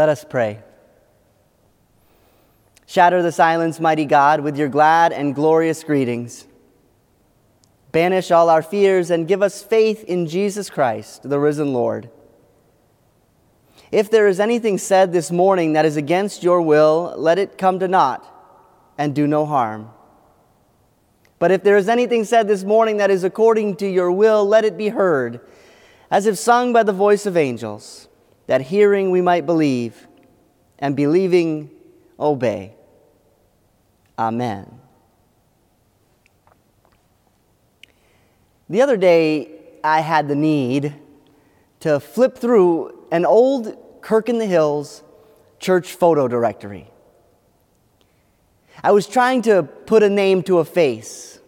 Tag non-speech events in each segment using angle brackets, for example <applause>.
Let us pray. Shatter the silence, mighty God, with your glad and glorious greetings. Banish all our fears and give us faith in Jesus Christ, the risen Lord. If there is anything said this morning that is against your will, let it come to naught and do no harm. But if there is anything said this morning that is according to your will, let it be heard, as if sung by the voice of angels that hearing we might believe, and believing obey. Amen. The other day, I had the need to flip through an old Kirk in the Hills church photo directory. I was trying to put a name to a face.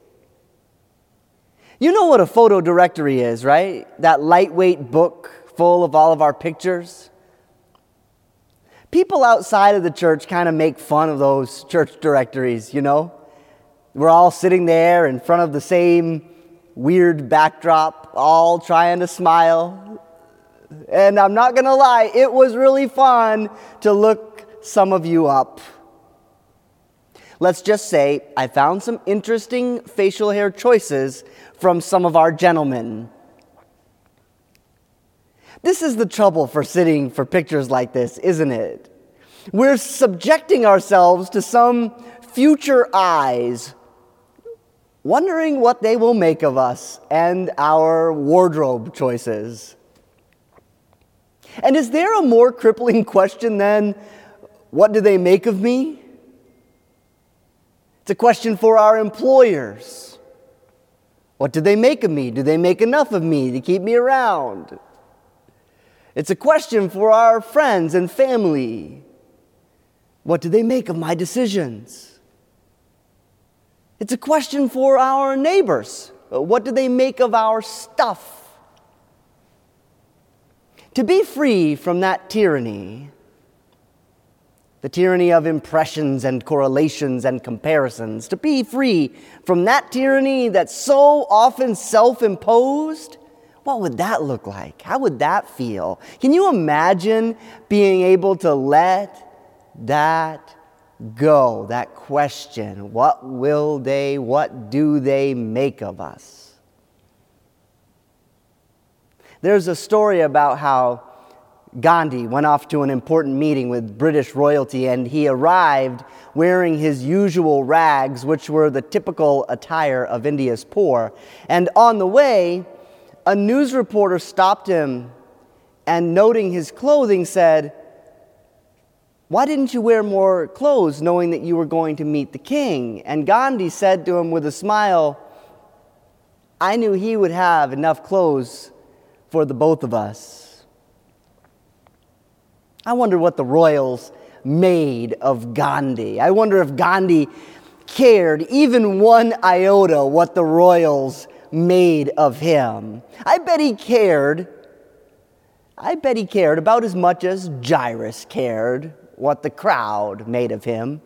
You know what a photo directory is, right? That lightweight book full of all of our pictures. People outside of the church kind of make fun of those church directories, you know? We're all sitting there in front of the same weird backdrop, all trying to smile. And I'm not going to lie, it was really fun to look some of you up. Let's just say I found some interesting facial hair choices from some of our gentlemen. This is the trouble for sitting for pictures like this, isn't it? We're subjecting ourselves to some future eyes, wondering what they will make of us and our wardrobe choices. And is there a more crippling question than, what do they make of me? It's a question for our employers. What do they make of me? Do they make enough of me to keep me around? It's a question for our friends and family. What do they make of my decisions? It's a question for our neighbors. What do they make of our stuff? To be free from that tyranny, the tyranny of impressions and correlations and comparisons, to be free from that tyranny that's so often self imposed, what would that look like? How would that feel? Can you imagine being able to let that go? That question what will they, what do they make of us? There's a story about how Gandhi went off to an important meeting with British royalty and he arrived wearing his usual rags, which were the typical attire of India's poor. And on the way, a news reporter stopped him and, noting his clothing, said, Why didn't you wear more clothes knowing that you were going to meet the king? And Gandhi said to him with a smile, I knew he would have enough clothes for the both of us. I wonder what the royals made of Gandhi. I wonder if Gandhi cared even one iota what the royals made of him. I bet he cared. I bet he cared about as much as Jairus cared what the crowd made of him.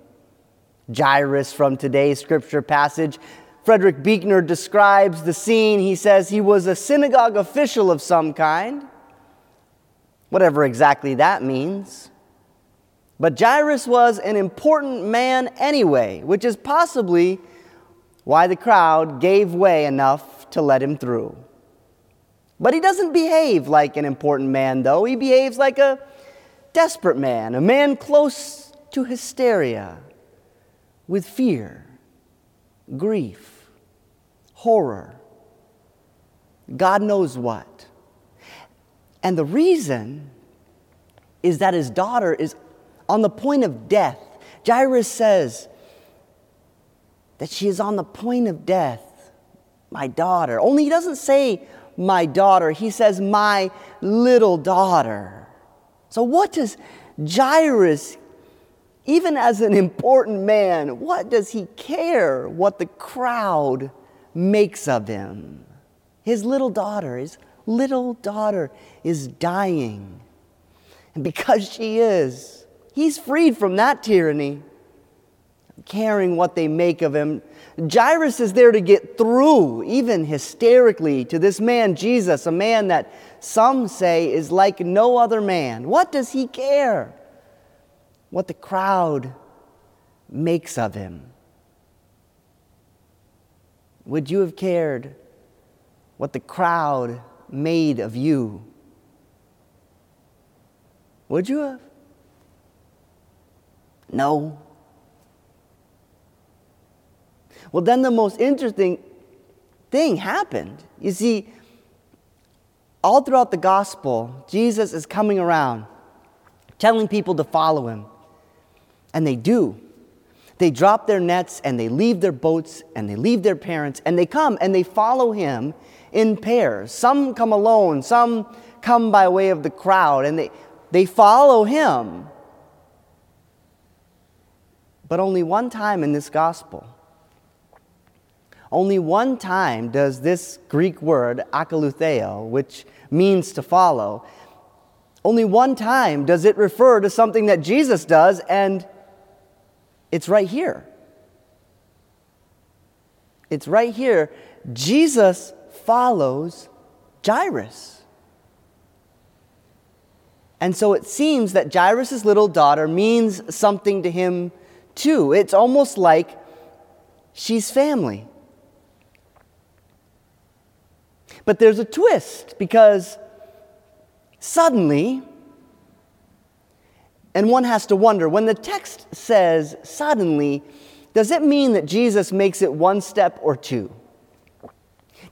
Jairus, from today's scripture passage, Frederick Buechner describes the scene. He says he was a synagogue official of some kind, whatever exactly that means. But Jairus was an important man anyway, which is possibly why the crowd gave way enough to let him through. But he doesn't behave like an important man, though. He behaves like a desperate man, a man close to hysteria, with fear, grief, horror, God knows what. And the reason is that his daughter is on the point of death. Jairus says that she is on the point of death my daughter. Only he doesn't say my daughter, he says my little daughter. So, what does Jairus, even as an important man, what does he care what the crowd makes of him? His little daughter, his little daughter is dying. And because she is, he's freed from that tyranny caring what they make of him. Jairus is there to get through, even hysterically, to this man, Jesus, a man that some say is like no other man. What does he care what the crowd makes of him? Would you have cared what the crowd made of you? Would you have? No. Well, then the most interesting thing happened. You see, all throughout the gospel, Jesus is coming around telling people to follow him. And they do. They drop their nets and they leave their boats and they leave their parents and they come and they follow him in pairs. Some come alone, some come by way of the crowd and they, they follow him. But only one time in this gospel, only one time does this Greek word, akoloutheo, which means to follow, only one time does it refer to something that Jesus does, and it's right here. It's right here. Jesus follows Jairus. And so it seems that Jairus' little daughter means something to him too. It's almost like she's family. But there's a twist because suddenly, and one has to wonder when the text says suddenly, does it mean that Jesus makes it one step or two?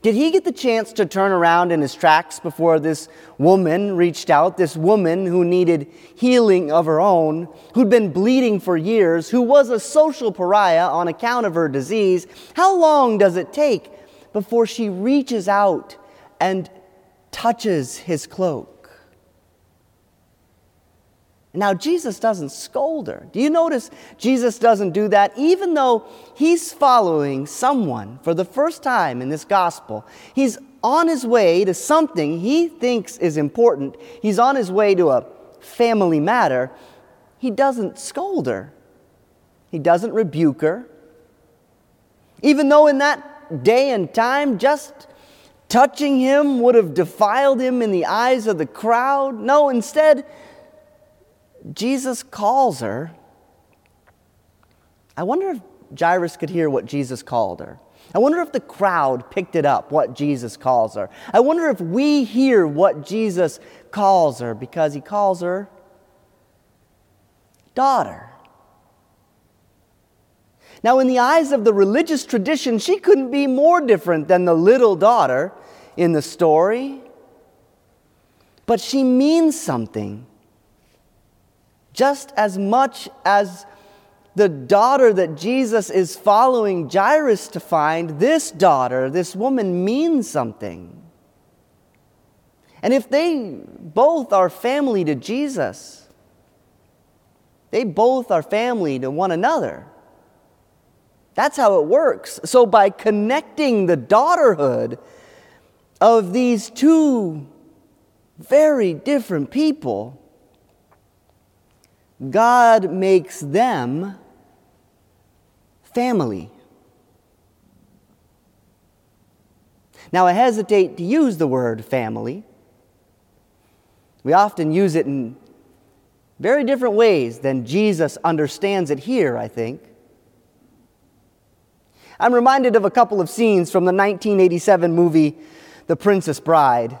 Did he get the chance to turn around in his tracks before this woman reached out? This woman who needed healing of her own, who'd been bleeding for years, who was a social pariah on account of her disease. How long does it take before she reaches out and touches his cloak? Now, Jesus doesn't scold her. Do you notice Jesus doesn't do that? Even though he's following someone for the first time in this gospel, he's on his way to something he thinks is important, he's on his way to a family matter. He doesn't scold her, he doesn't rebuke her. Even though in that day and time, just touching him would have defiled him in the eyes of the crowd. No, instead, Jesus calls her. I wonder if Jairus could hear what Jesus called her. I wonder if the crowd picked it up, what Jesus calls her. I wonder if we hear what Jesus calls her because he calls her daughter. Now, in the eyes of the religious tradition, she couldn't be more different than the little daughter in the story. But she means something just as much as the daughter that Jesus is following Jairus to find, this daughter, this woman, means something. And if they both are family to Jesus, they both are family to one another. That's how it works. So, by connecting the daughterhood of these two very different people, God makes them family. Now, I hesitate to use the word family. We often use it in very different ways than Jesus understands it here, I think. I'm reminded of a couple of scenes from the 1987 movie The Princess Bride,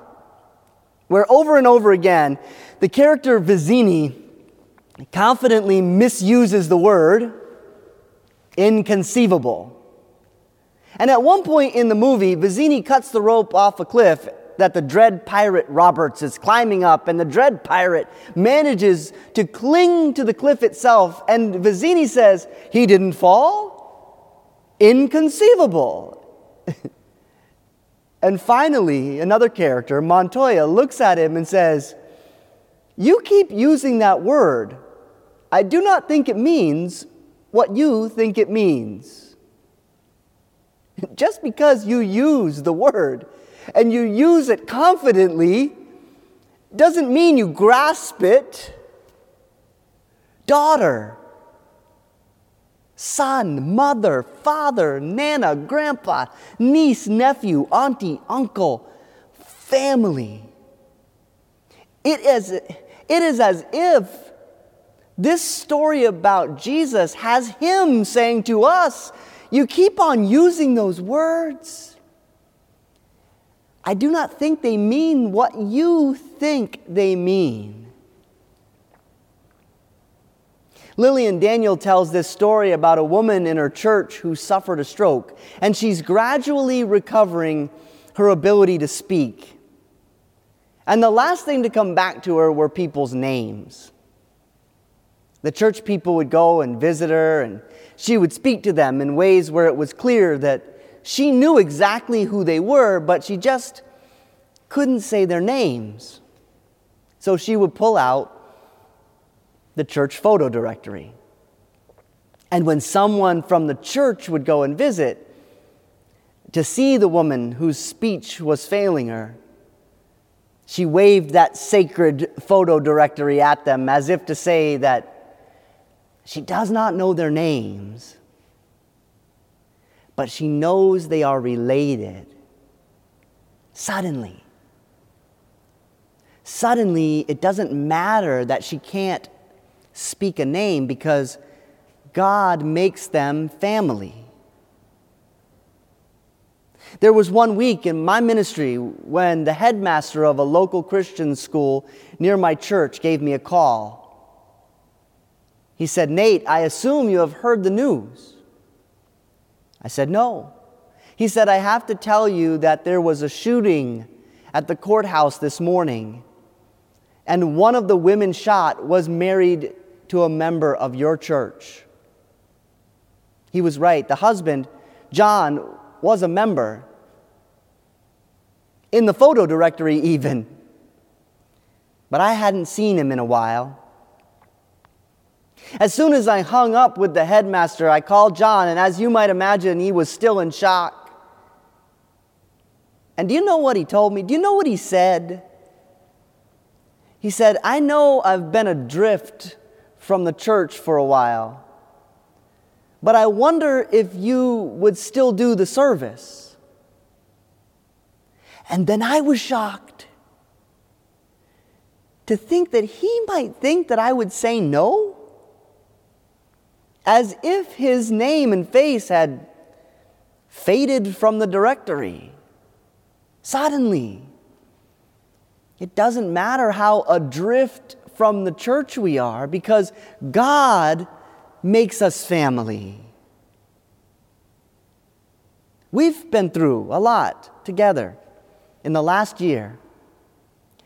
where over and over again, the character Vizzini confidently misuses the word inconceivable. And at one point in the movie, Vizzini cuts the rope off a cliff that the dread pirate Roberts is climbing up, and the dread pirate manages to cling to the cliff itself. And Vizzini says, He didn't fall? Inconceivable. <laughs> and finally, another character, Montoya, looks at him and says, You keep using that word. I do not think it means what you think it means. <laughs> Just because you use the word and you use it confidently doesn't mean you grasp it. Daughter, son, mother, father, nana, grandpa, niece, nephew, auntie, uncle, family. It is, it is as if This story about Jesus has him saying to us, You keep on using those words. I do not think they mean what you think they mean. Lillian Daniel tells this story about a woman in her church who suffered a stroke, and she's gradually recovering her ability to speak. And the last thing to come back to her were people's names. The church people would go and visit her, and she would speak to them in ways where it was clear that she knew exactly who they were, but she just couldn't say their names. So she would pull out the church photo directory. And when someone from the church would go and visit to see the woman whose speech was failing her, she waved that sacred photo directory at them as if to say that she does not know their names, but she knows they are related. Suddenly, suddenly, it doesn't matter that she can't speak a name because God makes them family. There was one week in my ministry when the headmaster of a local Christian school near my church gave me a call. He said, Nate, I assume you have heard the news. I said, No. He said, I have to tell you that there was a shooting at the courthouse this morning, and one of the women shot was married to a member of your church. He was right. The husband, John, was a member. In the photo directory, even. But I hadn't seen him in a while. As soon as I hung up with the headmaster, I called John, and as you might imagine, he was still in shock. And do you know what he told me? Do you know what he said? He said, I know I've been adrift from the church for a while, but I wonder if you would still do the service. And then I was shocked to think that he might think that I would say no as if his name and face had faded from the directory. Suddenly, it doesn't matter how adrift from the church we are because God makes us family. We've been through a lot together in the last year.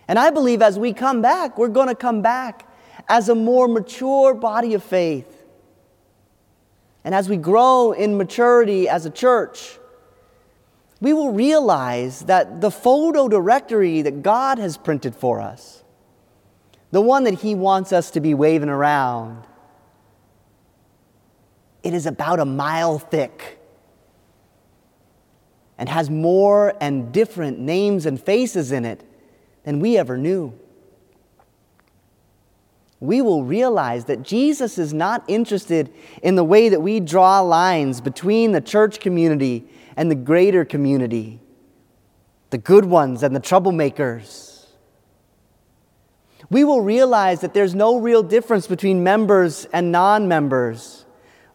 And I believe as we come back, we're going to come back as a more mature body of faith and as we grow in maturity as a church, we will realize that the photo directory that God has printed for us, the one that He wants us to be waving around, it is about a mile thick and has more and different names and faces in it than we ever knew we will realize that Jesus is not interested in the way that we draw lines between the church community and the greater community, the good ones and the troublemakers. We will realize that there's no real difference between members and non members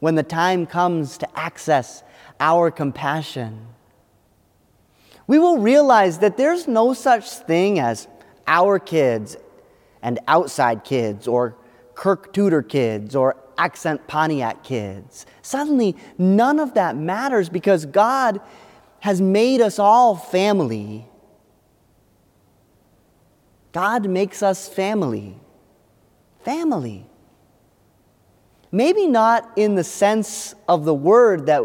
when the time comes to access our compassion. We will realize that there's no such thing as our kids and outside kids or Kirk Tudor kids or accent Pontiac kids. Suddenly, none of that matters because God has made us all family. God makes us family. Family. Maybe not in the sense of the word that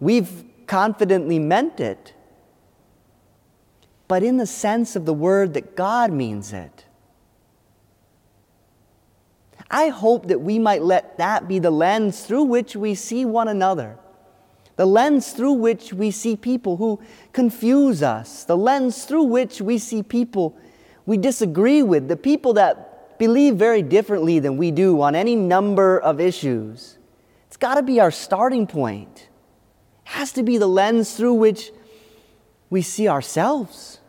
we've confidently meant it, but in the sense of the word that God means it. I hope that we might let that be the lens through which we see one another, the lens through which we see people who confuse us, the lens through which we see people we disagree with, the people that believe very differently than we do on any number of issues. It's got to be our starting point. It has to be the lens through which we see ourselves.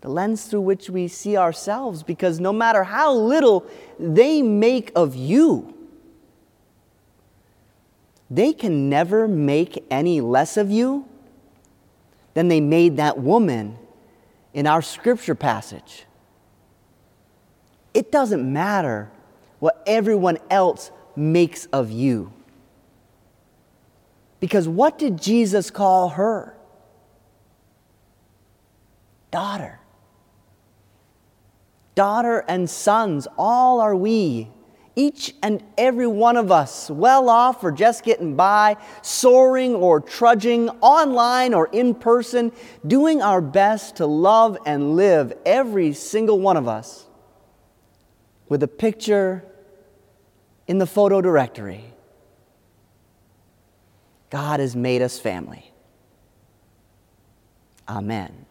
the lens through which we see ourselves, because no matter how little they make of you, they can never make any less of you than they made that woman in our scripture passage. It doesn't matter what everyone else makes of you. Because what did Jesus call her? Daughter. Daughter and sons, all are we. Each and every one of us, well off or just getting by, soaring or trudging, online or in person, doing our best to love and live, every single one of us, with a picture in the photo directory. God has made us family. Amen.